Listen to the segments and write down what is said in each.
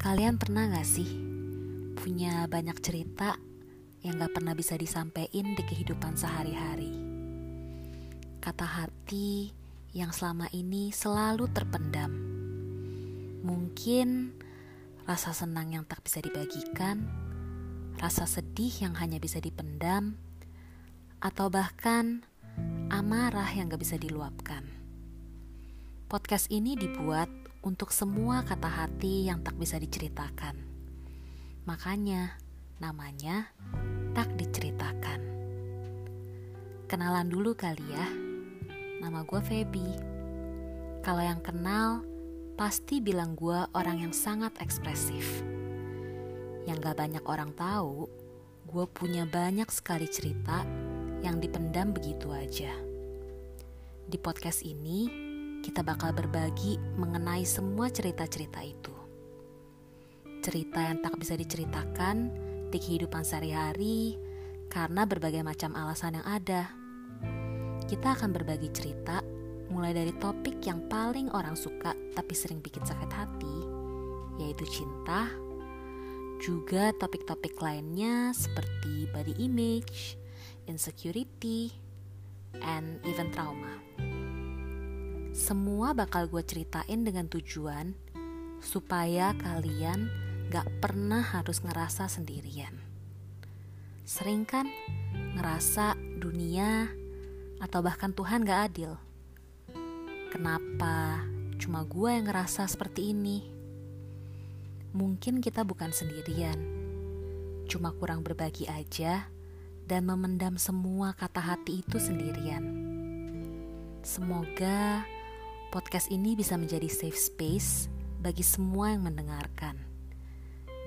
Kalian pernah gak sih punya banyak cerita yang gak pernah bisa disampaikan di kehidupan sehari-hari? Kata hati yang selama ini selalu terpendam. Mungkin rasa senang yang tak bisa dibagikan, rasa sedih yang hanya bisa dipendam, atau bahkan amarah yang gak bisa diluapkan. Podcast ini dibuat untuk semua kata hati yang tak bisa diceritakan. Makanya, namanya tak diceritakan. Kenalan dulu kali ya. Nama gue Feby. Kalau yang kenal, pasti bilang gue orang yang sangat ekspresif. Yang gak banyak orang tahu, gue punya banyak sekali cerita yang dipendam begitu aja. Di podcast ini, kita bakal berbagi mengenai semua cerita-cerita itu. Cerita yang tak bisa diceritakan di kehidupan sehari-hari karena berbagai macam alasan yang ada. Kita akan berbagi cerita mulai dari topik yang paling orang suka tapi sering bikin sakit hati, yaitu cinta, juga topik-topik lainnya seperti body image, insecurity, and even trauma. Semua bakal gue ceritain dengan tujuan supaya kalian gak pernah harus ngerasa sendirian. Sering kan ngerasa dunia atau bahkan Tuhan gak adil? Kenapa cuma gue yang ngerasa seperti ini? Mungkin kita bukan sendirian, cuma kurang berbagi aja dan memendam semua kata hati itu sendirian. Semoga podcast ini bisa menjadi safe space bagi semua yang mendengarkan.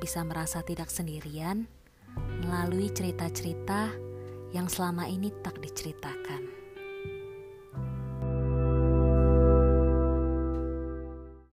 Bisa merasa tidak sendirian melalui cerita-cerita yang selama ini tak diceritakan.